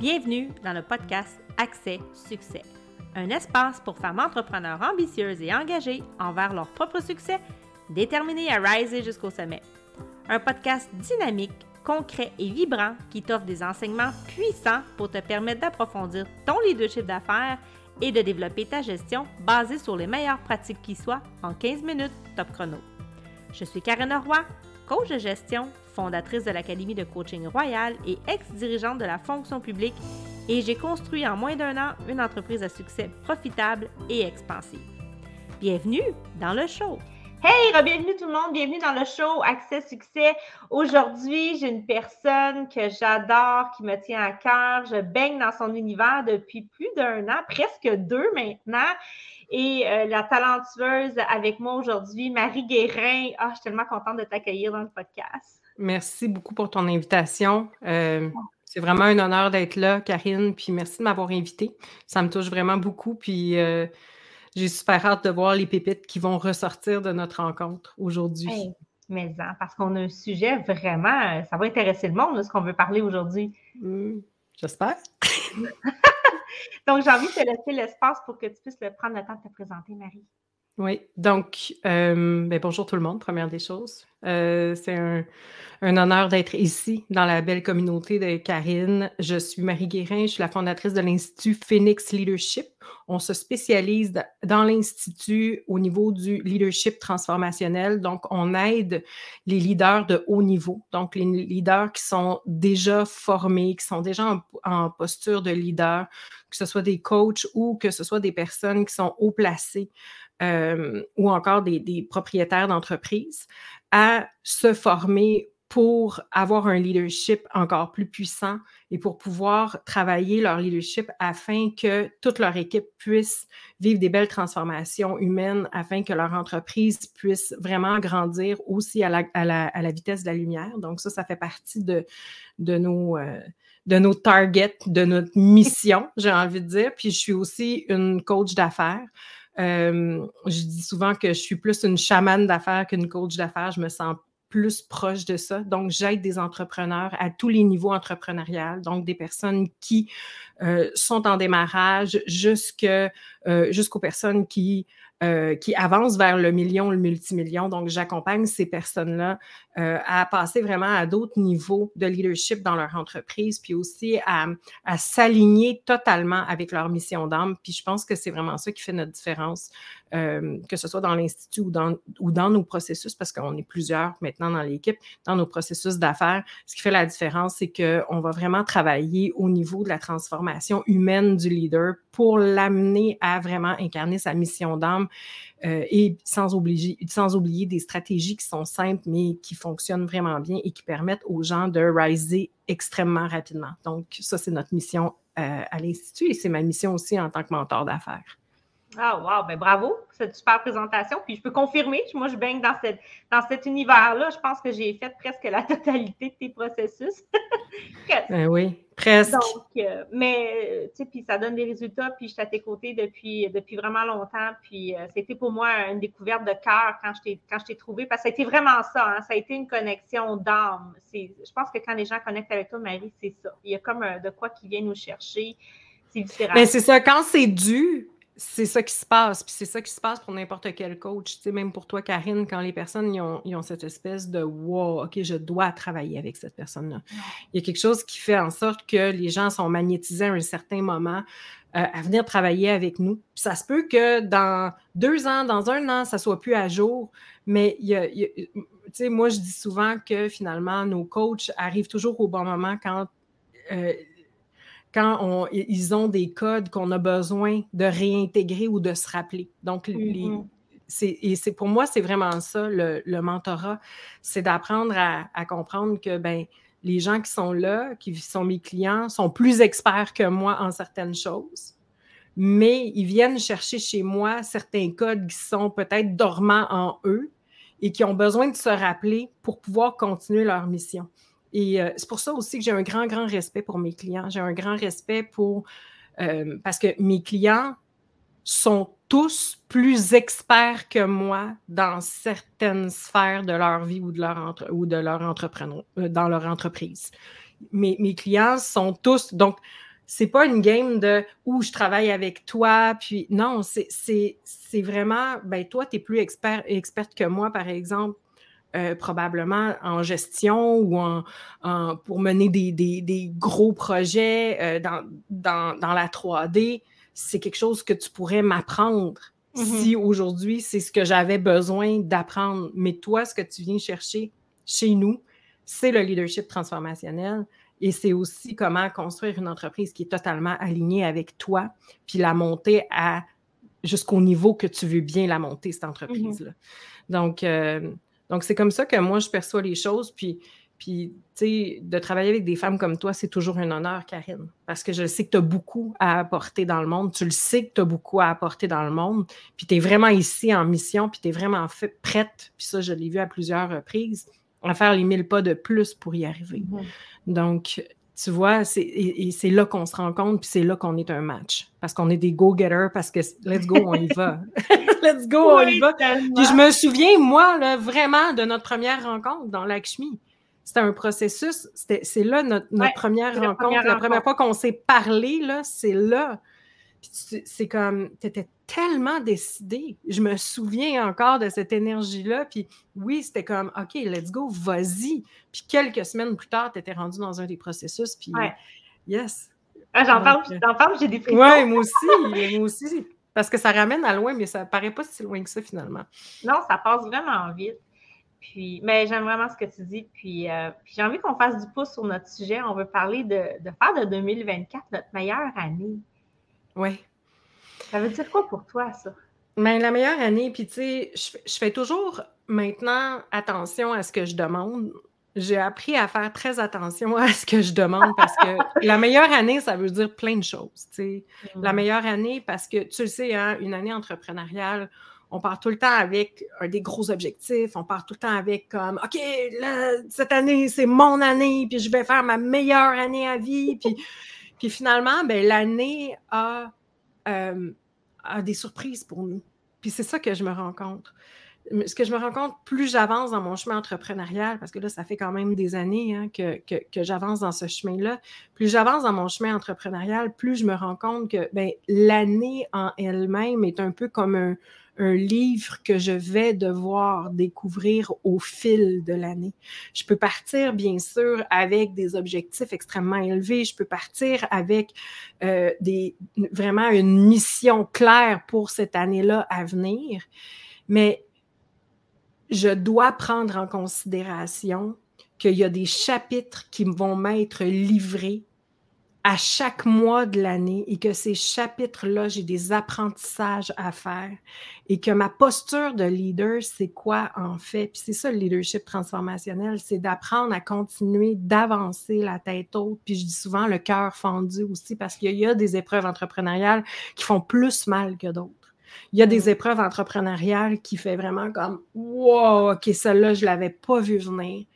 Bienvenue dans le podcast Accès Succès, un espace pour femmes entrepreneurs ambitieuses et engagées envers leur propre succès, déterminées à riser jusqu'au sommet. Un podcast dynamique, concret et vibrant qui t'offre des enseignements puissants pour te permettre d'approfondir ton leadership d'affaires et de développer ta gestion basée sur les meilleures pratiques qui soient en 15 minutes top chrono. Je suis Karen Roy, coach de gestion fondatrice de l'Académie de coaching royal et ex-dirigeante de la fonction publique, et j'ai construit en moins d'un an une entreprise à succès profitable et expansive. Bienvenue dans le show! Hey, bienvenue tout le monde, bienvenue dans le show Accès Succès. Aujourd'hui, j'ai une personne que j'adore, qui me tient à cœur. Je baigne dans son univers depuis plus d'un an, presque deux maintenant. Et euh, la talentueuse avec moi aujourd'hui, Marie Guérin. Ah, je suis tellement contente de t'accueillir dans le podcast. Merci beaucoup pour ton invitation. Euh, c'est vraiment un honneur d'être là, Karine, puis merci de m'avoir invitée. Ça me touche vraiment beaucoup, puis euh, j'ai super hâte de voir les pépites qui vont ressortir de notre rencontre aujourd'hui. mais hein, parce qu'on a un sujet vraiment, ça va intéresser le monde, ce qu'on veut parler aujourd'hui. Mmh, j'espère. Donc, j'ai envie de te laisser l'espace pour que tu puisses prendre le temps de te présenter, Marie. Oui, donc, euh, ben, bonjour tout le monde, première des choses. Euh, c'est un, honneur d'être ici dans la belle communauté de Karine. Je suis Marie Guérin, je suis la fondatrice de l'Institut Phoenix Leadership. On se spécialise dans l'Institut au niveau du leadership transformationnel. Donc, on aide les leaders de haut niveau, donc les leaders qui sont déjà formés, qui sont déjà en, en posture de leader, que ce soit des coachs ou que ce soit des personnes qui sont haut placées. Euh, ou encore des, propriétaires d'entreprises à se former pour avoir un leadership encore plus puissant et pour pouvoir travailler leur leadership afin que toute leur équipe puisse vivre des belles transformations humaines, afin que leur entreprise puisse vraiment grandir aussi à la, vitesse de la lumière. Donc ça, ça fait partie de, de nos... Euh, de nos targets, de notre mission, j'ai envie de dire. Puis je suis aussi une coach d'affaires. Euh, je dis souvent que je suis plus une chamane d'affaires qu'une coach d'affaires. Je me sens plus proche de ça. Donc, j'aide des entrepreneurs à tous les niveaux entrepreneuriaux, donc des personnes qui euh, sont en démarrage euh, jusqu'aux personnes qui euh, qui avancent vers le million, le multimillion. Donc, j'accompagne ces personnes-là euh, à passer vraiment à d'autres niveaux de leadership dans leur entreprise, puis aussi à, s'aligner totalement avec leur mission d'âme. Puis je pense que c'est vraiment ça qui fait notre différence, euh, que ce soit dans l'Institut ou dans, nos processus, parce qu'on est plusieurs maintenant dans l'équipe, dans nos processus d'affaires. Ce qui fait la différence, c'est qu'on va vraiment travailler au niveau de la transformation humaine du leader pour l'amener à vraiment incarner sa mission d'âme euh, et sans oublier des stratégies qui sont simples mais qui fonctionnent vraiment bien et qui permettent aux gens de riser extrêmement rapidement. Donc, ça, c'est notre mission euh, à l'Institut et c'est ma mission aussi en tant que mentor d'affaires. Ah, wow, ben bravo, cette super présentation. Puis je peux confirmer, moi, je baigne dans, cette, dans cet univers-là. Je pense que j'ai fait presque la totalité de tes processus. ben oui, presque. Donc, euh, mais, tu sais, puis ça donne des résultats. Puis je suis à tes côtés depuis, depuis vraiment longtemps. Puis euh, c'était pour moi une découverte de cœur quand je t'ai trouvé. Parce que ça a été vraiment ça. Hein. ça a été une connexion d'âme. Je pense que quand les gens connectent avec toi, Marie, c'est ça. Il y a comme de quoi qui vient nous chercher. C'est différent. Mais c'est ça, quand c'est dû, c'est ça qui se passe. Puis c'est ça qui se passe pour n'importe quel coach. Tu sais, même pour toi, Karine, quand les personnes ils ont, ont, cette espèce de wow, OK, je dois travailler avec cette personne-là. Il y a quelque chose qui fait en sorte que les gens sont magnétisés à un certain moment euh, à venir travailler avec nous. Puis ça se peut que dans deux ans, dans un an, ça soit plus à jour. Mais il y a, tu sais, moi, je dis souvent que finalement, nos coachs arrivent toujours au bon moment quand. Euh, quand ils ont des codes qu'on a besoin de réintégrer ou de se rappeler. Donc, mm-hmm. et c'est pour moi, c'est vraiment ça, le, mentorat, c'est d'apprendre à, comprendre que ben, les gens qui sont là, qui sont mes clients, sont plus experts que moi en certaines choses, mais ils viennent chercher chez moi certains codes qui sont peut-être dormants en eux et qui ont besoin de se rappeler pour pouvoir continuer leur mission. Et euh, c'est pour ça aussi que j'ai un grand, grand respect pour mes clients. J'ai un grand respect pour... Euh, parce que mes clients sont tous plus experts que moi dans certaines sphères de leur vie ou de leur, ou de leur entrepreneur, euh, dans leur entreprise. Mes, clients sont tous... Donc, c'est pas une game de où je travaille avec toi, puis non, c'est vraiment, ben toi, tu es plus expert, experte que moi, par exemple, euh, probablement en gestion ou en, pour mener des, gros projets euh, dans, dans, la 3D. C'est quelque chose que tu pourrais m'apprendre mm-hmm. si aujourd'hui c'est ce que j'avais besoin d'apprendre. Mais toi, ce que tu viens chercher chez nous, c'est le leadership transformationnel. Et c'est aussi comment construire une entreprise qui est totalement alignée avec toi, puis la monter à jusqu'au niveau que tu veux bien la monter, cette entreprise-là. Mm-hmm. Donc, euh, donc c'est comme ça que moi, je perçois les choses. Puis, puis tu sais, de travailler avec des femmes comme toi, c'est toujours un honneur, Karine, parce que je sais que tu as beaucoup à apporter dans le monde. Tu le sais que tu as beaucoup à apporter dans le monde. Puis tu es vraiment ici en mission, puis tu es vraiment fait, prête, puis ça, je l'ai vu à plusieurs reprises, à faire les mille pas de plus pour y arriver. Donc, tu vois, c'est, c'est là qu'on se rend compte, puis c'est là qu'on est un match. Parce qu'on est des go-getters, parce que let's go, on y va. let's go, on y va. Puis je me souviens, moi, là, vraiment, de notre première rencontre dans Lakshmi. C'était un processus, c'est là notre, première rencontre, la première fois qu'on s'est parlé, là, c'est là c'est comme, tu étais tellement décidé. Je me souviens encore de cette énergie-là. Puis oui, c'était comme, OK, let's go, vas-y. Puis quelques semaines plus tard, tu étais rendu dans un des processus. Puis yes. Ah, j'en parle, j'en parle, j'ai des frissons. Oui, moi aussi, moi aussi. Parce que ça ramène à loin, mais ça paraît pas si loin que ça finalement. Non, ça passe vraiment vite. Puis, mais j'aime vraiment ce que tu dis. Puis, euh, puis j'ai envie qu'on fasse du pouce sur notre sujet. On veut parler de, de faire de 2024 notre meilleure année. Oui. Ça veut dire quoi pour toi, ça? Ben, la meilleure année, puis tu sais, je, fais toujours maintenant attention à ce que je demande. J'ai appris à faire très attention à ce que je demande parce que la meilleure année, ça veut dire plein de choses. sais. La mm. meilleure année, parce que tu le sais, hein, une année entrepreneuriale, on part tout le temps avec des gros objectifs, on part tout le temps avec comme OK, cette année, c'est mon année, puis je vais faire ma meilleure année à vie. Puis puis finalement, ben, l'année a, euh, a des surprises pour nous. Puis c'est ça que je me rends compte. Ce que je me rends compte, plus j'avance dans mon chemin entrepreneurial, parce que là, ça fait quand même des années hein, que, que, que j'avance dans ce chemin-là, plus j'avance dans mon chemin entrepreneurial, plus je me rends compte que ben, l'année en elle-même est un peu comme un, un livre que je vais devoir découvrir au fil de l'année. Je peux partir, bien sûr, avec des objectifs extrêmement élevés. Je peux partir avec euh, vraiment une mission claire pour cette année-là à venir. Mais je dois prendre en considération qu'il y a des chapitres qui vont m'être livrés à chaque mois de l'année et que ces chapitres-là, j'ai des apprentissages à faire et que ma posture de leader, c'est quoi en fait? Puis c'est ça le leadership transformationnel, c'est d'apprendre à continuer d'avancer la tête haute. Puis je dis souvent le cœur fendu aussi parce qu'il y a des épreuves entrepreneuriales qui font plus mal que d'autres. Il y a des mm. épreuves entrepreneuriales qui fait vraiment comme Wow, OK, celle-là, je ne l'avais pas vu venir.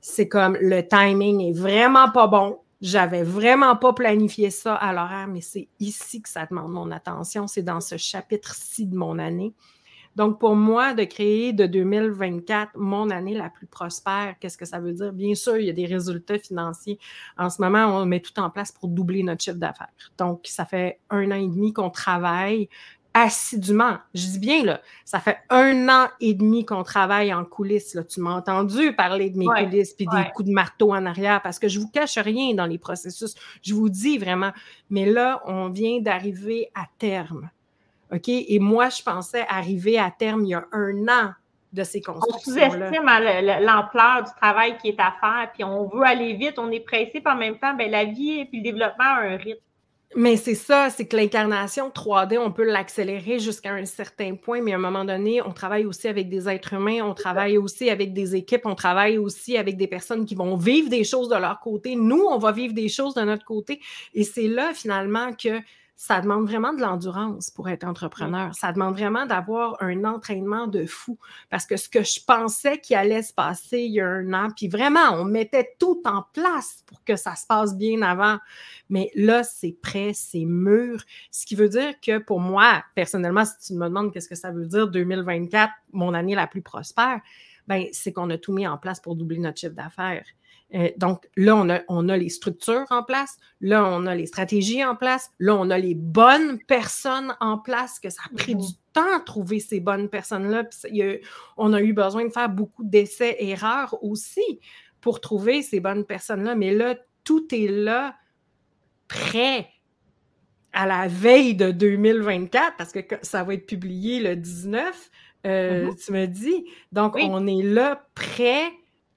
C'est comme le timing est vraiment pas bon j'avais vraiment pas planifié ça à l'horaire, mais c'est ici que ça demande mon attention. C'est dans ce chapitre-ci de mon année. Donc, pour moi, de créer de 2024 mon année la plus prospère, qu'est-ce que ça veut dire? Bien sûr, il y a des résultats financiers. En ce moment, on met tout en place pour doubler notre chiffre d'affaires. Donc, ça fait un an et demi qu'on travaille assidûment. Je dis bien, là, ça fait un an et demi qu'on travaille en coulisses. Là. Tu m'as entendu parler de mes coulisses puis des coups de marteau en arrière parce que je vous cache rien dans les processus. Je vous dis vraiment. Mais là, on vient d'arriver à terme. OK? Et moi, je pensais arriver à terme il y a un an de ces constructions. On sous-estime hein, l'ampleur du travail qui est à faire, puis on veut aller vite, on est pressé, puis en même temps, ben, la vie et puis le développement ont un rythme. Mais c'est ça, c'est que l'incarnation 3D, on peut l'accélérer jusqu'à un certain point, mais à un moment donné, on travaille aussi avec des êtres humains, on travaille aussi avec des équipes, on travaille aussi avec des personnes qui vont vivre des choses de leur côté. Nous, on va vivre des choses de notre côté. Et c'est là, finalement, que ça demande vraiment de l'endurance pour être entrepreneur. Ça demande vraiment d'avoir un entraînement de fou. Parce que ce que je pensais qu'il allait se passer il y a un an, puis vraiment, on mettait tout en place pour que ça se passe bien avant. Mais là, c'est prêt, c'est mûr. Ce qui veut dire que pour moi, personnellement, si tu me demandes qu'est-ce que ça veut dire 2024, mon année la plus prospère, ben, c'est qu'on a tout mis en place pour doubler notre chiffre d'affaires. Euh, donc là, on a, on a les structures en place, là, on a les stratégies en place, là, on a les bonnes personnes en place, que ça a pris du temps à trouver ces bonnes personnes-là. On a eu besoin de faire beaucoup d'essais-erreurs aussi pour trouver ces bonnes personnes-là. Mais là, tout est là, prêt à la veille de 2024, parce que ça va être publié le 19, euh, mm-hmm. tu me dis. Donc, on est là, prêt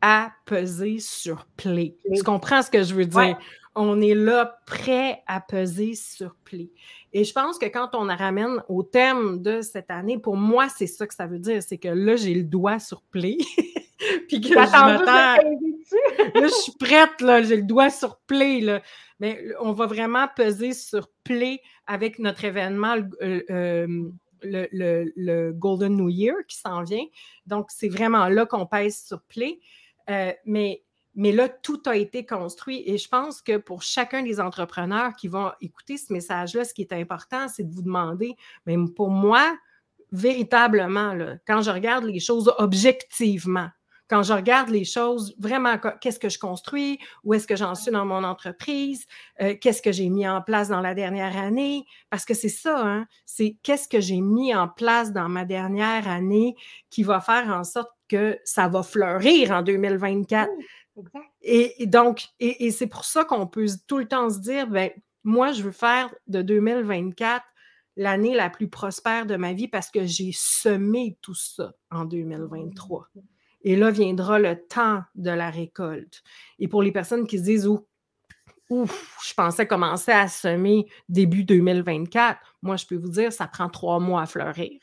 à peser sur play. Tu comprends ce que je veux dire? On est là, prêt à peser sur play. Et je pense que quand on ramène au thème de cette année, pour moi, c'est ça que ça veut dire. C'est que là, j'ai le doigt sur play. Puis que je m'attends. Là, je suis prête, là, j'ai le doigt sur play. Là. Mais on va vraiment peser sur play avec notre événement. Euh, euh, le, Golden New Year qui s'en vient. Donc, c'est vraiment là qu'on pèse sur play. Euh, mais, mais là, tout a été construit et je pense que pour chacun des entrepreneurs qui vont écouter ce message-là, ce qui est important, c'est de vous demander, même pour moi, véritablement, là, quand je regarde les choses objectivement, quand je regarde les choses, vraiment, qu'est-ce que je construis, où est-ce que j'en suis dans mon entreprise, euh, qu'est-ce que j'ai mis en place dans la dernière année, parce que c'est ça, hein, c'est qu'est-ce que j'ai mis en place dans ma dernière année qui va faire en sorte que ça va fleurir en 2024. Et, donc, et, c'est pour ça qu'on peut tout le temps se dire, ben, moi, je veux faire de 2024 l'année la plus prospère de ma vie parce que j'ai semé tout ça en 2023. Et là viendra le temps de la récolte. Et pour les personnes qui se disent, ouf, je pensais commencer à semer début 2024, moi, je peux vous dire, ça prend trois mois à fleurir.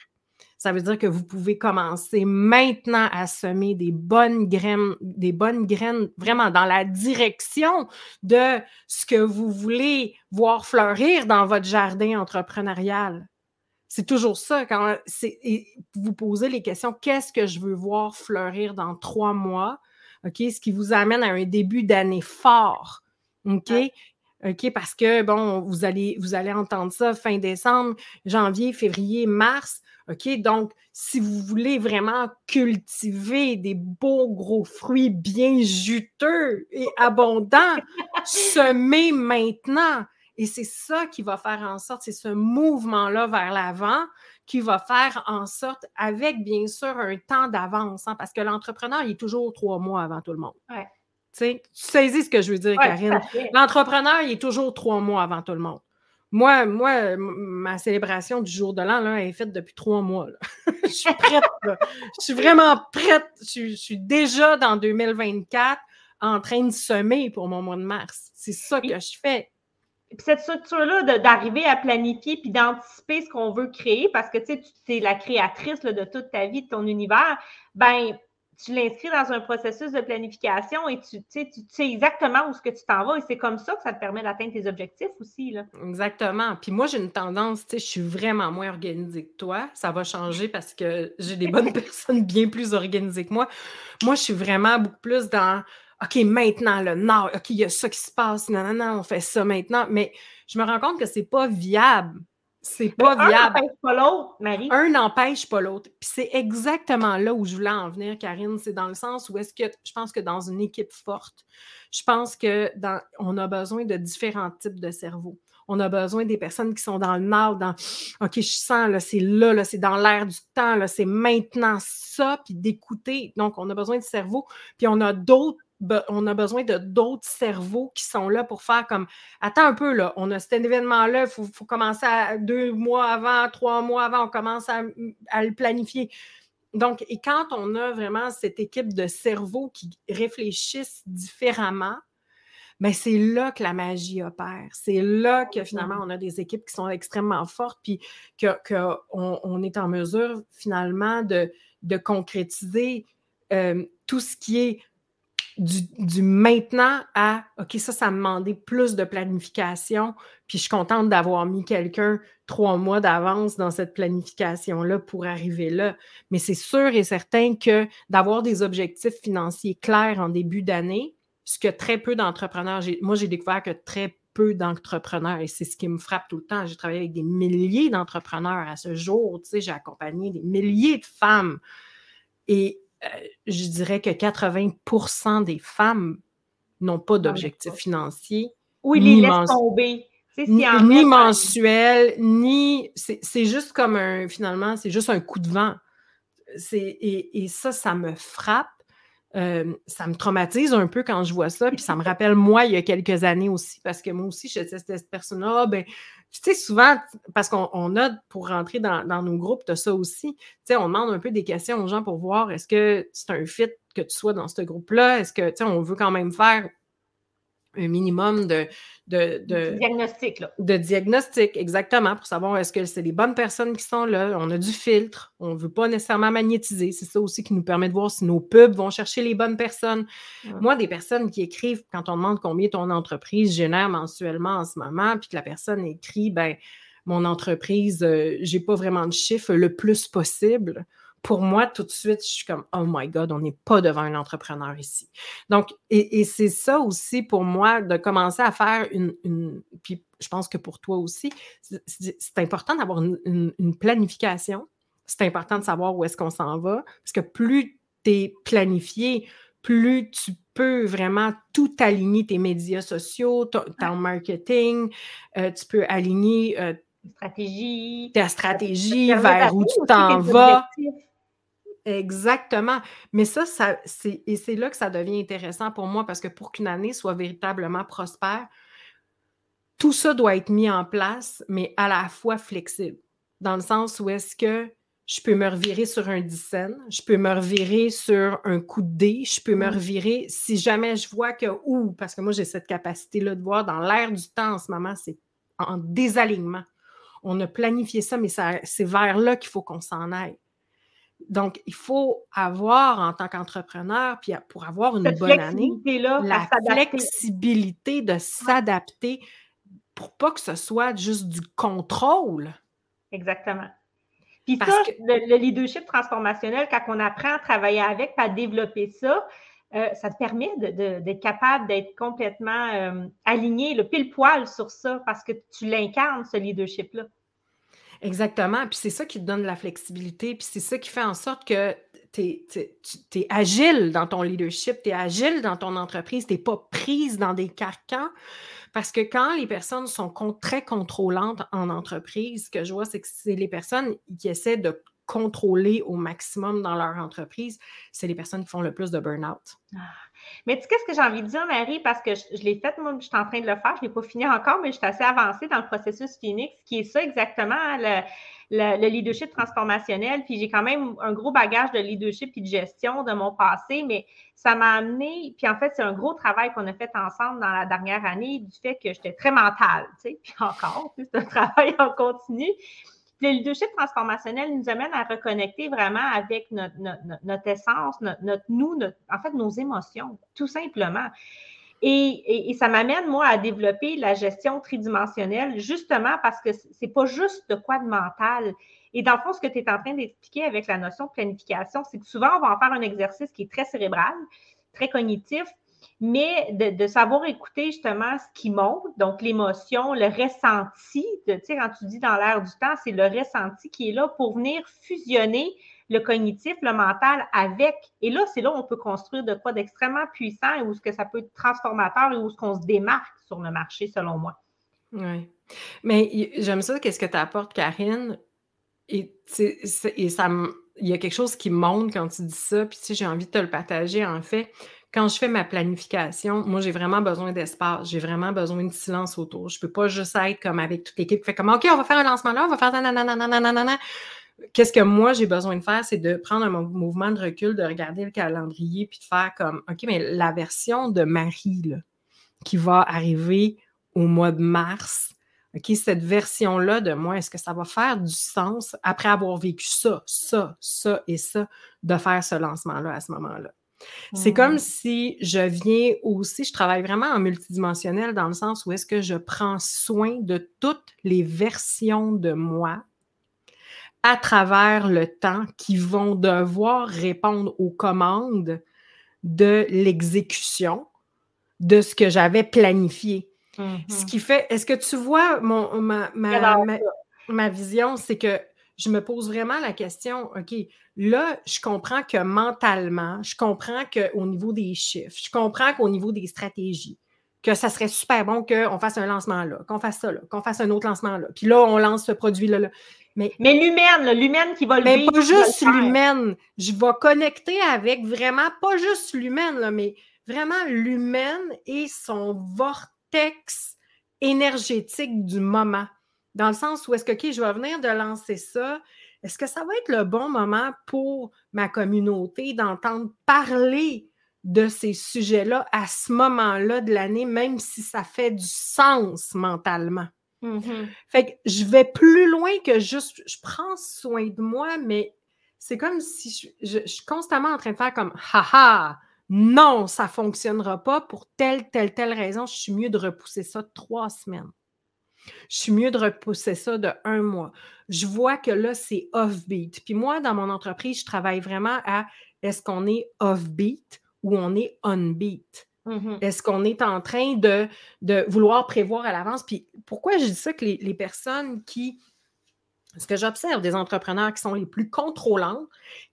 Ça veut dire que vous pouvez commencer maintenant à semer des bonnes graines, des bonnes graines vraiment dans la direction de ce que vous voulez voir fleurir dans votre jardin entrepreneurial. C'est toujours ça. Quand vous posez les questions, qu'est-ce que je veux voir fleurir dans trois mois? OK? Ce qui vous amène à un début d'année fort. OK? OK? Parce que, bon, vous allez, vous allez entendre ça fin décembre, janvier, février, mars. OK? Donc, si vous voulez vraiment cultiver des beaux gros fruits bien juteux et abondants, semez maintenant. Et c'est ça qui va faire en sorte, c'est ce mouvement-là vers l'avant qui va faire en sorte, avec bien sûr un temps d'avance, hein, parce que l'entrepreneur, il est toujours trois mois avant tout le monde. Ouais. Tu saisis ce que je veux dire, Karine? L'entrepreneur, il est toujours trois mois avant tout le monde. Moi, moi, ma célébration du jour de l'an, là, est faite depuis trois mois. je suis prête. Je suis vraiment prête. je, suis déjà dans 2024 en train de semer pour mon mois de mars. C'est ça que je fais puis cette structure-là d'arriver à planifier puis d'anticiper ce qu'on veut créer, parce que tu es la créatrice de toute ta vie, de ton univers, ben tu l'inscris dans un processus de planification et tu, tu, sais exactement où ce que tu t'en vas et c'est comme ça que ça te permet d'atteindre tes objectifs aussi. Exactement. Puis moi, j'ai une tendance, tu sais, je suis vraiment moins organisée que toi. Ça va changer parce que j'ai des bonnes personnes bien plus organisées que moi. Moi, je suis vraiment beaucoup plus dans OK, maintenant, le nord, OK, il y a ça qui se passe, non, non, non, on fait ça maintenant. Mais je me rends compte que c'est pas viable. C'est pas viable. Un n'empêche pas l'autre, Marie. Un n'empêche pas l'autre. Puis c'est exactement là où je voulais en venir, Karine. C'est dans le sens où est-ce que je pense que dans une équipe forte, je pense que dans, on a besoin de différents types de cerveaux. On a besoin des personnes qui sont dans le nord, dans OK, je sens, là, c'est là, là c'est dans l'air du temps, là, c'est maintenant ça, puis d'écouter. Donc, on a besoin de cerveau. Puis on a d'autres on a besoin de d'autres cerveaux qui sont là pour faire comme attends un peu là, on a cet événement-là, il faut, commencer à deux mois avant, trois mois avant, on commence à, le planifier. Donc, et quand on a vraiment cette équipe de cerveaux qui réfléchissent différemment, mais ben, c'est là que la magie opère. C'est là que finalement, on a des équipes qui sont extrêmement fortes, puis qu'on que on, est en mesure finalement de, de concrétiser euh, tout ce qui est du, maintenant à OK, ça, ça me demandait plus de planification, puis je suis contente d'avoir mis quelqu'un trois mois d'avance dans cette planification-là pour arriver là. Mais c'est sûr et certain que d'avoir des objectifs financiers clairs en début d'année, ce que très peu d'entrepreneurs, moi j'ai découvert que très peu d'entrepreneurs, et c'est ce qui me frappe tout le temps, j'ai travaillé avec des milliers d'entrepreneurs à ce jour, tu sais, j'ai accompagné des milliers de femmes. Et je dirais que 80% des femmes n'ont pas d'objectif financier. Oui, ils les laissent tomber. Ni, mensuel, ni. C'est juste comme un. Finalement, c'est juste un coup de vent. Et, et, ça, ça me frappe. Euh, ça me traumatise un peu quand je vois ça. Puis ça me rappelle moi il y a quelques années aussi, parce que moi aussi, j'étais cette personne-là. Ah, ben, tu sais, souvent, parce qu'on a, pour rentrer dans, nos groupes, tu as ça aussi. Tu sais, on demande un peu des questions aux gens pour voir est-ce que c'est un fit que tu sois dans ce groupe-là? Est-ce que, tu sais, on veut quand même faire un minimum de, de, de, diagnostic. Là. De diagnostic, exactement, pour savoir est-ce que c'est les bonnes personnes qui sont là. On a du filtre. On ne veut pas nécessairement magnétiser. C'est ça aussi qui nous permet de voir si nos pubs vont chercher les bonnes personnes. Moi, des personnes qui écrivent quand on demande combien ton entreprise génère mensuellement en ce moment, puis que la personne écrit, ben mon entreprise, euh, je n'ai pas vraiment de chiffre le plus possible pour moi, tout de suite, je suis comme, oh my God, on n'est pas devant un entrepreneur ici. Donc, et, c'est ça aussi pour moi de commencer à faire une, puis je pense que pour toi aussi, c'est important d'avoir une, planification. C'est important de savoir où est-ce qu'on s'en va, parce que plus tu es planifié, plus tu peux vraiment tout aligner tes médias sociaux, ton, marketing, euh, tu peux aligner euh, stratégie, ta stratégie vers où tu t'en vas. Exactement. Mais ça, ça c'est, et c'est là que ça devient intéressant pour moi parce que pour qu'une année soit véritablement prospère, tout ça doit être mis en place, mais à la fois flexible. Dans le sens où est-ce que je peux me revirer sur un dizaine, je peux me revirer sur un coup de dé, je peux me revirer si jamais je vois que, ou, parce que moi j'ai cette capacité-là de voir dans l'air du temps en ce moment, c'est en désalignement. On a planifié ça, mais c'est vers là qu'il faut qu'on s'en aille. Donc, il faut avoir en tant qu'entrepreneur, puis pour avoir une bonne année, la flexibilité de s'adapter pour pas que ce soit juste du contrôle. Exactement. Puis ça, le, leadership transformationnel, quand on apprend à travailler avec, à développer ça, euh, ça te permet d'être capable d'être complètement euh, aligné, le pile poil sur ça, parce que tu l'incarnes, ce leadership-là. Exactement. Puis c'est ça qui te donne la flexibilité. Puis c'est ça qui fait en sorte que tu es, agile dans ton leadership, tu es agile dans ton entreprise, tu n'es pas prise dans des carcans. Parce que quand les personnes sont très contrôlantes en entreprise, ce que je vois, c'est que c'est les personnes qui essaient de contrôler au maximum dans leur entreprise, c'est les personnes qui font le plus de burn-out. Ah. Mais tu sais, qu'est-ce que j'ai envie de dire, Marie, parce que je, l'ai fait, moi, je suis en train de le faire, je ne l'ai pas fini encore, mais je suis assez avancée dans le processus Phoenix, qui est ça exactement, le, le, leadership transformationnel. Puis j'ai quand même un gros bagage de leadership et de gestion de mon passé, mais ça m'a amené, puis en fait, c'est un gros travail qu'on a fait ensemble dans la dernière année, du fait que j'étais très mentale, tu sais, puis encore, c'est un travail en continu le leadership transformationnel nous amène à reconnecter vraiment avec notre, essence, notre, nous, en fait, nos émotions, tout simplement. Et, ça m'amène, moi, à développer la gestion tridimensionnelle, justement parce que c'est pas juste de quoi de mental. Et dans le fond, ce que tu es en train d'expliquer avec la notion de planification, c'est que souvent, on va en faire un exercice qui est très cérébral, très cognitif, mais de, savoir écouter justement ce qui monte, donc l'émotion, le ressenti, tu sais, quand tu dis dans l'air du temps, c'est le ressenti qui est là pour venir fusionner le cognitif, le mental avec. Et là, c'est là où on peut construire de quoi d'extrêmement puissant et où ce que ça peut être transformateur et où ce qu'on se démarque sur le marché, selon moi. Oui. Mais j'aime ça, qu'est-ce que tu apportes, Karine? Et, et ça il y a quelque chose qui monte quand tu dis ça, puis tu sais, j'ai envie de te le partager en fait quand je fais ma planification, moi, j'ai vraiment besoin d'espace. J'ai vraiment besoin de silence autour. Je ne peux pas juste être comme avec toute l'équipe qui fait comme OK, on va faire un lancement là, on va faire nanana. Qu'est-ce que moi, j'ai besoin de faire, c'est de prendre un mouvement de recul, de regarder le calendrier, puis de faire comme OK, mais la version de Marie là, qui va arriver au mois de mars, OK, cette version-là de moi, est-ce que ça va faire du sens après avoir vécu ça, ça, ça et ça, de faire ce lancement-là à ce moment-là? C'est comme si je viens aussi, je travaille vraiment en multidimensionnel dans le sens où est-ce que je prends soin de toutes les versions de moi à travers le temps qui vont devoir répondre aux commandes de l'exécution de ce que j'avais planifié. Ce mmh qui fait, est-ce que tu vois mon, ma, ma, ma vision, c'est que je me pose vraiment la question, OK, là, je comprends que mentalement, je comprends qu'au niveau des chiffres, je comprends qu'au niveau des stratégies, que ça serait super bon qu'on fasse un lancement là, qu'on fasse ça là, qu'on fasse un autre lancement là. Puis là, on lance ce produit-là. Là. Mais, mais l'humaine, l'humaine qui va le Mais pas juste l'humaine. Je vais connecter avec vraiment, pas juste l'humaine, mais vraiment l'humaine et son vortex énergétique du moment. Dans le sens où est-ce que, OK, je vais venir de lancer ça, est-ce que ça va être le bon moment pour ma communauté d'entendre parler de ces sujets-là à ce moment-là de l'année, même si ça fait du sens mentalement? Mm-hmm. Fait que je vais plus loin que juste, je prends soin de moi, mais c'est comme si je, suis constamment en train de faire comme, haha, non, ça ne fonctionnera pas pour telle, telle, telle raison, je suis mieux de repousser ça trois semaines. Je suis mieux de repousser ça de un mois. Je vois que là, c'est off-beat. Puis moi, dans mon entreprise, je travaille vraiment à est-ce qu'on est off-beat ou on est on-beat? Mmh est-ce qu'on est en train de, de vouloir prévoir à l'avance? Puis pourquoi je dis ça que les personnes qui ce que j'observe des entrepreneurs qui sont les plus contrôlants,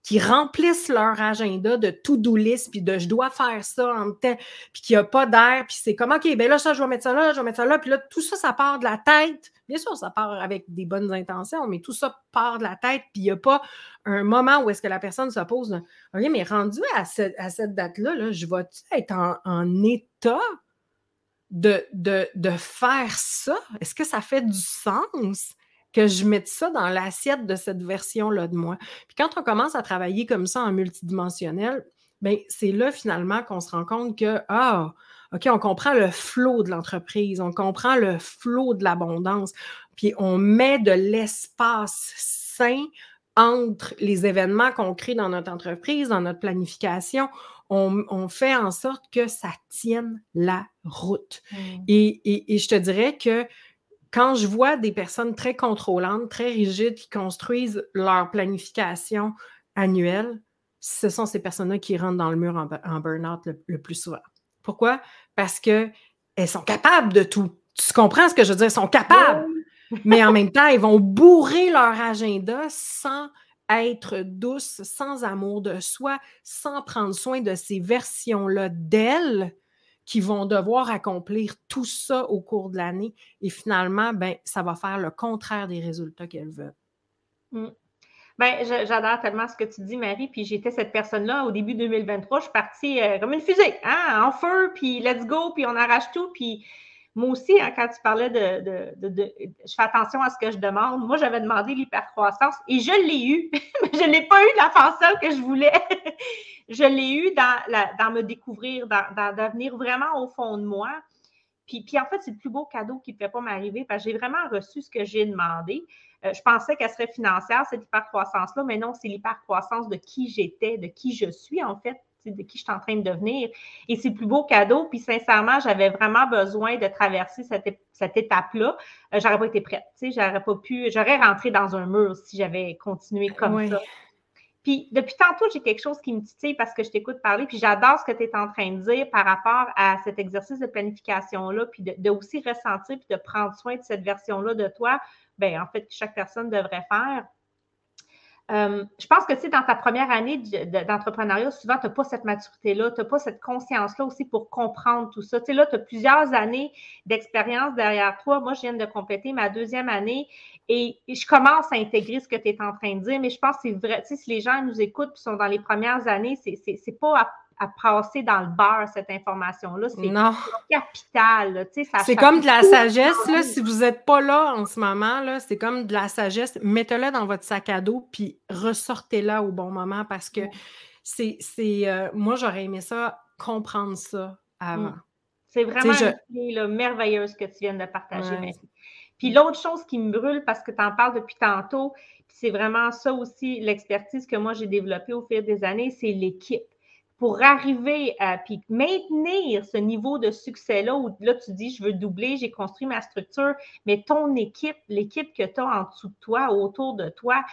qui remplissent leur agenda de to-do list, puis de je dois faire ça en temps, puis qu'il n'y a pas d'air, puis c'est comme OK, ben là, ça, je vais mettre ça là, je vais mettre ça là, puis là, tout ça, ça part de la tête. Bien sûr, ça part avec des bonnes intentions, mais tout ça part de la tête, puis il n'y a pas un moment où est-ce que la personne se pose OK, mais rendu à, cette date-là, là, je vais être en, état de, de, de faire ça? Est-ce que ça fait du sens? Que je mette ça dans l'assiette de cette version-là de moi. Puis quand on commence à travailler comme ça en multidimensionnel, bien, c'est là finalement qu'on se rend compte que, ah, OK, on comprend le flot de l'entreprise, on comprend le flot de l'abondance, puis on met de l'espace sain entre les événements qu'on crée dans notre entreprise, dans notre planification. On, fait en sorte que ça tienne la route. Mmh. Et, et, je te dirais que quand je vois des personnes très contrôlantes, très rigides, qui construisent leur planification annuelle, ce sont ces personnes-là qui rentrent dans le mur en, burn-out le, plus souvent. Pourquoi? Parce qu'elles sont capables de tout. Tu comprends ce que je veux dire? Elles sont capables. Mais en même temps, elles vont bourrer leur agenda sans être douces, sans amour de soi, sans prendre soin de ces versions-là d'elles qui vont devoir accomplir tout ça au cours de l'année. Et finalement, ben, ça va faire le contraire des résultats qu'elles veulent. Mmh. Ben, j'adore tellement ce que tu dis, Marie. Puis j'étais cette personne-là au début 2023. Je suis partie euh, comme une fusée, hein, en feu, puis let's go, puis on arrache tout. Puis moi aussi, hein, quand tu parlais de, Je fais attention à ce que je demande. Moi, j'avais demandé l'hypercroissance et je l'ai eu, mais je n'ai pas eu la façon que je voulais. Je l'ai eu dans, me découvrir, dans, devenir vraiment au fond de moi. Puis, puis en fait, c'est le plus beau cadeau qui ne peut pas m'arriver parce que j'ai vraiment reçu ce que j'ai demandé. Euh, je pensais qu'elle serait financière, cette hypercroissance-là, mais non, c'est l'hypercroissance de qui j'étais, de qui je suis, en fait de qui je suis en train de devenir. Et c'est le plus beau cadeau. Puis sincèrement, j'avais vraiment besoin de traverser cette, étape-là. Euh, j'aurais pas été prête. J'aurais pas pu, j'aurais rentré dans un mur si j'avais continué comme ça. Puis depuis tantôt, j'ai quelque chose qui me titille parce que je t'écoute parler, puis j'adore ce que tu es en train de dire par rapport à cet exercice de planification-là, puis de, aussi ressentir, puis de prendre soin de cette version-là de toi, bien, en fait, que chaque personne devrait faire. Euh, je pense que tu sais, dans ta première année d'entrepreneuriat, souvent, tu n'as pas cette maturité-là, tu n'as pas cette conscience-là aussi pour comprendre tout ça. Tu sais, là, tu as plusieurs années d'expérience derrière toi. Moi, je viens de compléter ma deuxième année et, je commence à intégrer ce que tu es en train de dire, mais je pense que c'est vrai. Tu sais, si les gens nous écoutent et sont dans les premières années, c'est pas à à passer dans le beurre, cette information-là. C'est capital. C'est comme de la sagesse. Là, si vous n'êtes pas là en ce moment, là, c'est comme de la sagesse. Mettez-la dans votre sac à dos, puis ressortez-la au bon moment parce que c'est. Euh, moi, j'aurais aimé ça, comprendre ça avant. Mm. C'est vraiment je... merveilleux ce que tu viens de partager. Puis l'autre chose qui me brûle, parce que tu en parles depuis tantôt, c'est vraiment ça aussi, l'expertise que moi j'ai développée au fil des années, c'est l'équipe pour arriver à puis maintenir ce niveau de succès-là où là, tu dis, je veux doubler, j'ai construit ma structure, mais ton équipe, l'équipe que tu as en dessous de toi, autour de toi,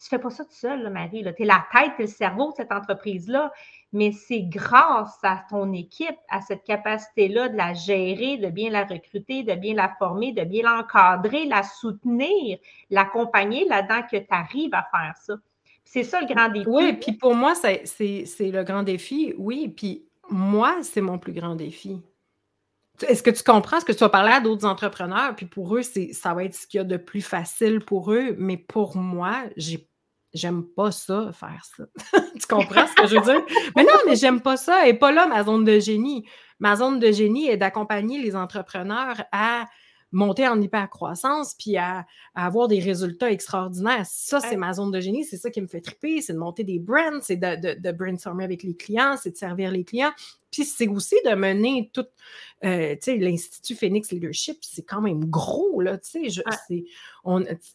tu fais pas ça tout seul, Marie. Tu es la tête, tu es le cerveau de cette entreprise-là. mais c'est grâce à ton équipe, à cette capacité-là de la gérer, de bien la recruter, de bien la former, de bien l'encadrer, la soutenir, l'accompagner là-dedans que tu arrives à faire ça. C'est ça le grand défi. Oui, puis pour moi, c'est le grand défi, oui. Puis moi, c'est mon plus grand défi. Est-ce que tu comprends ce que tu vas parler à d'autres entrepreneurs? Puis pour eux, ça va être ce qu'il y a de plus facile pour eux. Mais pour moi, j'ai j'aime pas ça, faire ça. tu comprends ce que je veux dire? Mais non, mais j'aime pas ça. Et pas là ma zone de génie. Ma zone de génie est d'accompagner les entrepreneurs à monter en hypercroissance puis à, avoir des résultats extraordinaires. Ça, c'est ma zone de génie. C'est ça qui me fait triper. C'est de monter des brands, c'est de, de, brainstormer avec les clients, c'est de servir les clients. Puis c'est aussi de mener tout, euh, tu sais, l'Institut Phoenix Leadership, c'est quand même gros, là, tu sais,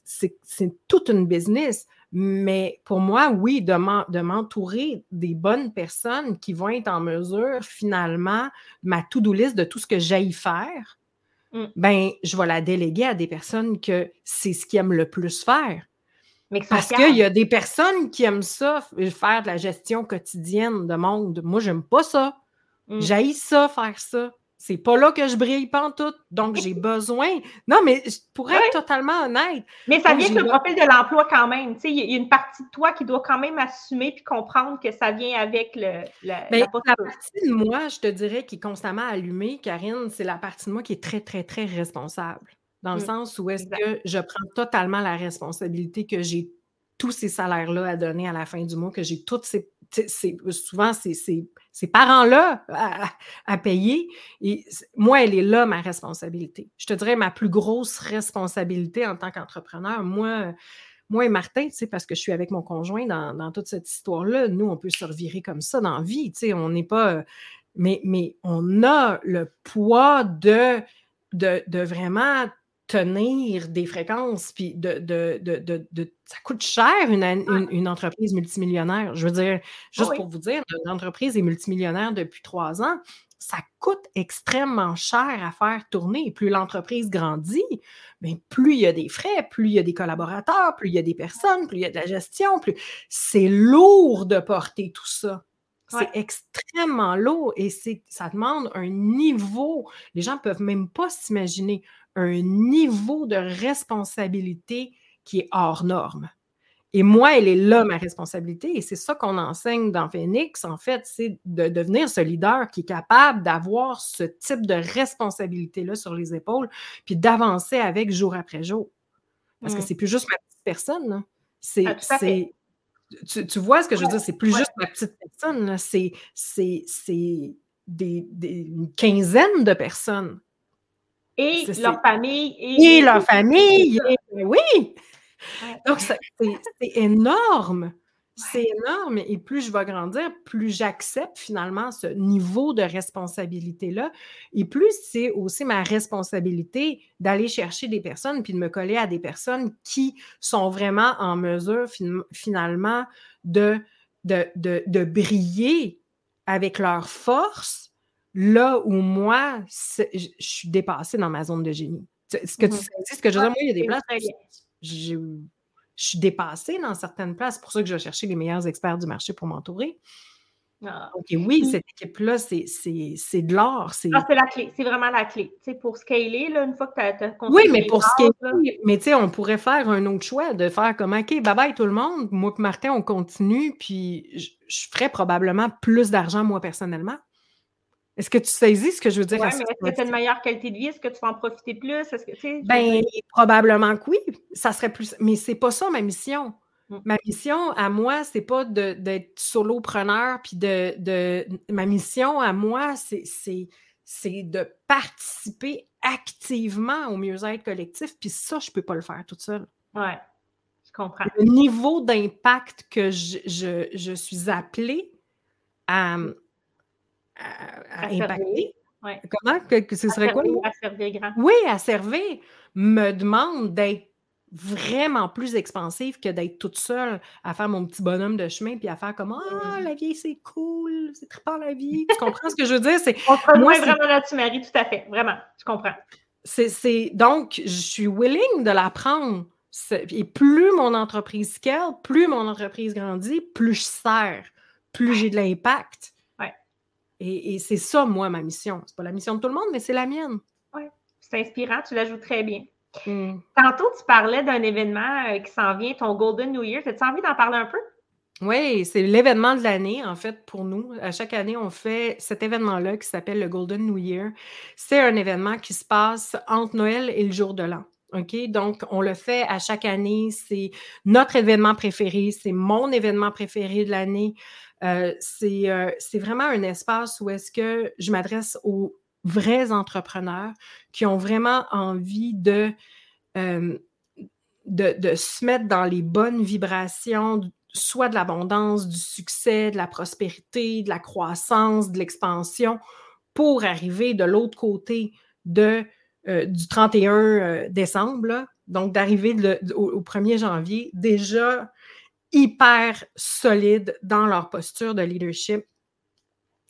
c'est toute une business. Mais pour moi, oui, de m'entourer des bonnes personnes qui vont être en mesure, finalement, ma to-do list de tout ce que j'aille faire, mm. ben, je vais la déléguer à des personnes que c'est ce qu'ils aiment le plus faire. Mais Parce qu'il y a des personnes qui aiment ça, faire de la gestion quotidienne de monde. Moi, j'aime pas ça. Mmh. ça, faire ça. C'est pas là que je brille pas en tout. Donc, j'ai besoin. Non, mais pour être totalement honnête. Mais ça vient le profil de l'emploi quand même. Il y a une partie de toi qui doit quand même assumer puis comprendre que ça vient avec le, la, la, partie de moi, je te dirais, qui est constamment allumée, Karine, c'est la partie de moi qui est très, très, très responsable. Dans le mmh. sens où est-ce que je prends totalement la responsabilité que j'ai tous ces salaires-là à donner à la fin du mois, que j'ai toutes ces. Souvent, c'est ces parents-là à, payer. Et moi, elle est là, ma responsabilité. Je te dirais ma plus grosse responsabilité en tant qu'entrepreneur. Moi, moi et Martin, parce que je suis avec mon conjoint dans, toute cette histoire-là, nous, on peut se revirer comme ça dans la vie. On n'est pas. Mais, mais on a le poids de, de vraiment tenir des fréquences, puis de, de, ça coûte cher une, entreprise multimillionnaire. Je veux dire, juste pour vous dire, une entreprise est multimillionnaire depuis trois ans, ça coûte extrêmement cher à faire tourner. Plus l'entreprise grandit, mais plus il y a des frais, plus il y a des collaborateurs, plus il y a des personnes, plus il y a de la gestion, plus c'est lourd de porter tout ça. C'est extrêmement lourd et ça demande un niveau. Les gens ne peuvent même pas s'imaginer un niveau de responsabilité qui est hors norme. Et moi, elle est là, ma responsabilité. Et c'est ça qu'on enseigne dans Phoenix, en fait, c'est de devenir ce leader qui est capable d'avoir ce type de responsabilité-là sur les épaules, puis d'avancer avec jour après jour. Parce que que mmh. c'est plus juste ma petite personne. C'est, ah, tu, vois ce que je veux dire? C'est plus juste ma petite personne. C'est, des, une quinzaine de personnes et leur famille. Et, leur famille, oui. Donc, c'est énorme. C'est énorme. Et plus je vais grandir, plus j'accepte finalement ce niveau de responsabilité-là. Et plus c'est aussi ma responsabilité d'aller chercher des personnes puis de me coller à des personnes qui sont vraiment en mesure finalement de, de, de briller avec leur force là où moi, je suis dépassée dans ma zone de génie. Ce que tu mmh sais, ce que je veux dire, moi, il y a des places, je, suis dépassée dans certaines places. C'est pour ça que je vais chercher les meilleurs experts du marché pour m'entourer. Ah. oui, cette équipe-là, c'est de l'or. Ah, c'est la clé. C'est vraiment la clé. pour scaler, là, une fois que tu as, Oui, mais pour scaler, mais tu sais, on pourrait faire un autre choix de faire comme OK, bye bye tout le monde. Moi et Martin, on continue, puis je, je ferais probablement plus d'argent, moi, personnellement. Est-ce que tu saisis ce que je veux dire? Est-ce que tu as une meilleure qualité de vie? Est-ce que tu vas en profiter plus? Est-ce que, ben, probablement que oui. Ça serait plus. Mais c'est pas ça ma mission. Mmh. Ma mission à moi, c'est pas d'être solopreneur, puis de, de, Ma mission à moi, c'est de participer activement au mieux-être collectif, puis ça, je peux pas le faire toute seule. Oui, je comprends. Le niveau d'impact que je, je, je, suis appelée à, à, impacter. Comment? Que, ce serait quoi? À servir grand. Oui, à servir. Me demande d'être vraiment plus expansive que d'être toute seule à faire mon petit bonhomme de chemin puis à faire comme Ah, la vie, c'est cool, c'est très pas la vie. Tu comprends ce que je veux dire? C'est, On se moi, vraiment là-dessus, Marie, tout à fait. Vraiment, je comprends. C'est, donc, je suis willing de l'apprendre. Et plus mon entreprise scale, plus mon entreprise grandit, plus je sers plus j'ai de l'impact. Et, c'est ça, moi, ma mission. C'est pas la mission de tout le monde, mais c'est la mienne. Oui, c'est inspirant, tu la joues très bien. Hmm. Tantôt, tu parlais d'un événement euh, qui s'en vient, ton Golden New Year. As-tu envie d'en parler un peu? Oui, c'est l'événement de l'année, en fait, pour nous. À chaque année, on fait cet événement-là qui s'appelle le Golden New Year. C'est un événement qui se passe entre Noël et le jour de l'an. OK? Donc, on le fait à chaque année. C'est notre événement préféré. C'est mon événement préféré de l'année. Euh, euh, c'est vraiment un espace où est-ce que je m'adresse aux vrais entrepreneurs qui ont vraiment envie de, euh, se mettre dans les bonnes vibrations, soit de l'abondance, du succès, de la prospérité, de la croissance, de l'expansion, pour arriver de l'autre côté du 31 euh, décembre, donc d'arriver au, 1er janvier déjà hyper solide dans leur posture de leadership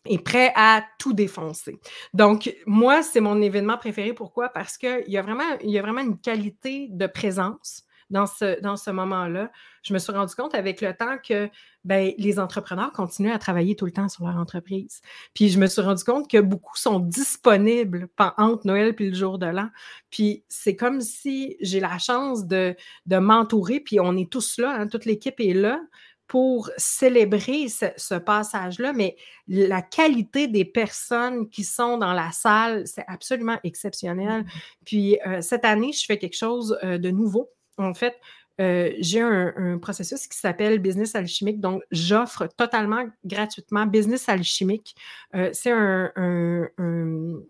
et prêt à tout défoncer. Donc, moi, c'est mon événement préféré. Pourquoi? Parce qu'il y, a vraiment, y a vraiment une qualité de présence dans ce, dans ce moment-là, je me suis rendu compte avec le temps que ben, les entrepreneurs continuent à travailler tout le temps sur leur entreprise. Puis je me suis rendu compte que beaucoup sont disponibles entre Noël et le jour de l'an. Puis c'est comme si j'ai la chance de, de m'entourer, puis on est tous là, hein, toute l'équipe est là pour célébrer ce, passage-là, mais la qualité des personnes qui sont dans la salle, c'est absolument exceptionnel. Mmh puis euh, cette année, je fais quelque chose euh, de nouveau en fait, euh, j'ai un, processus qui s'appelle Business Alchimique. Donc, j'offre totalement gratuitement Business Alchimique. Euh, c'est un, un,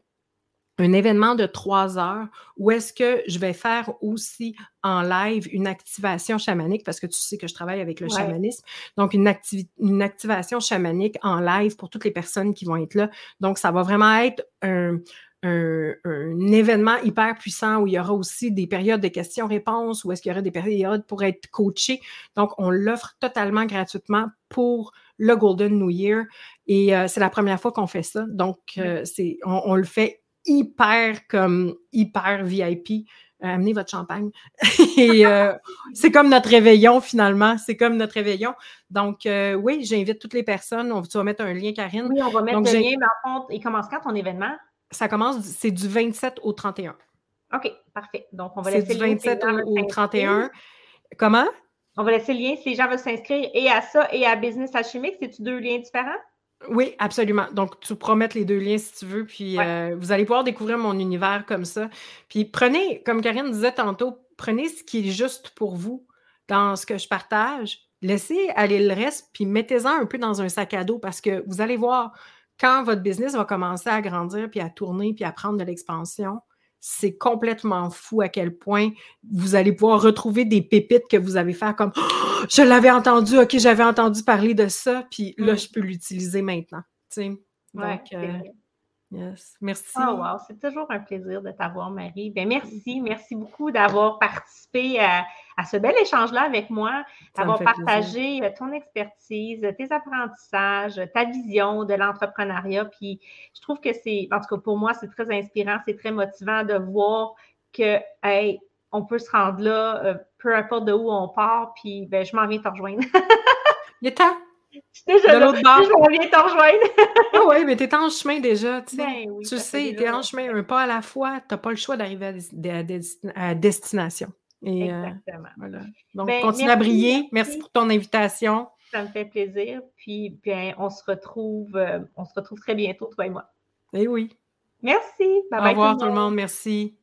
événement de trois heures où est-ce que je vais faire aussi en live une activation chamanique parce que tu sais que je travaille avec le chamanisme. Donc, une, une activation chamanique en live pour toutes les personnes qui vont être là. Donc, ça va vraiment être un un, événement hyper puissant où il y aura aussi des périodes de questions-réponses, où est-ce qu'il y aura des périodes pour être coaché. Donc, on l'offre totalement gratuitement pour le Golden New Year. Et euh, c'est la première fois qu'on fait ça. Donc, euh, c'est, on, le fait hyper comme hyper VIP. Euh, amenez votre champagne. Et c'est comme notre réveillon finalement. C'est comme notre réveillon. Donc, oui, j'invite toutes les personnes. On, tu vas mettre un lien, Karine. Oui, on va mettre le lien. Mais en fait, il commence quand ton événement? Ça commence, c'est du 27 au 31. OK, parfait. Donc, on va laisser du 27 au, 31. Comment? On va laisser le lien si les gens veulent s'inscrire et à ça et à Business Alchimique. C'est-tu deux liens différents? Oui, absolument. Donc, tu promettes les deux liens si tu veux, puis euh, vous allez pouvoir découvrir mon univers comme ça. Puis prenez, comme Karine disait tantôt, prenez ce qui est juste pour vous dans ce que je partage. Laissez aller le reste, puis mettez-en un peu dans un sac à dos parce que vous allez voir, quand votre business va commencer à grandir, puis à tourner, puis à prendre de l'expansion, c'est complètement fou à quel point vous allez pouvoir retrouver des pépites que vous avez fait comme «Oh, je l'avais entendu, ok, j'avais entendu parler de ça, puis là, mmh. je peux l'utiliser maintenant. Donc, euh, Yes. Merci. Oh, wow. C'est toujours un plaisir de t'avoir, Marie. Bien, merci. Merci beaucoup d'avoir participé à, ce bel échange-là avec moi, d'avoir partagé euh, ton expertise, tes apprentissages, ta vision de l'entrepreneuriat. Puis, je trouve que c'est, en tout cas, pour moi, c'est très inspirant, c'est très motivant de voir que, hey, on peut se rendre là, euh, peu importe de où on part, puis ben, je m'en viens te rejoindre. Il est temps de l'autre bord. Je viens te rejoindre. ah oui, mais tu es en chemin déjà. Tu, ben tu sais, tu es en chemin un pas à la fois. Tu n'as pas le choix d'arriver à, destination. Et, euh, Exactement. voilà. Donc, ben, continue à briller. Merci. pour ton invitation. Ça me fait plaisir. Puis, bien, on se retrouve, euh, on se retrouve très bientôt, toi et moi. Eh oui. Merci. Bye Au revoir tout le monde. Merci.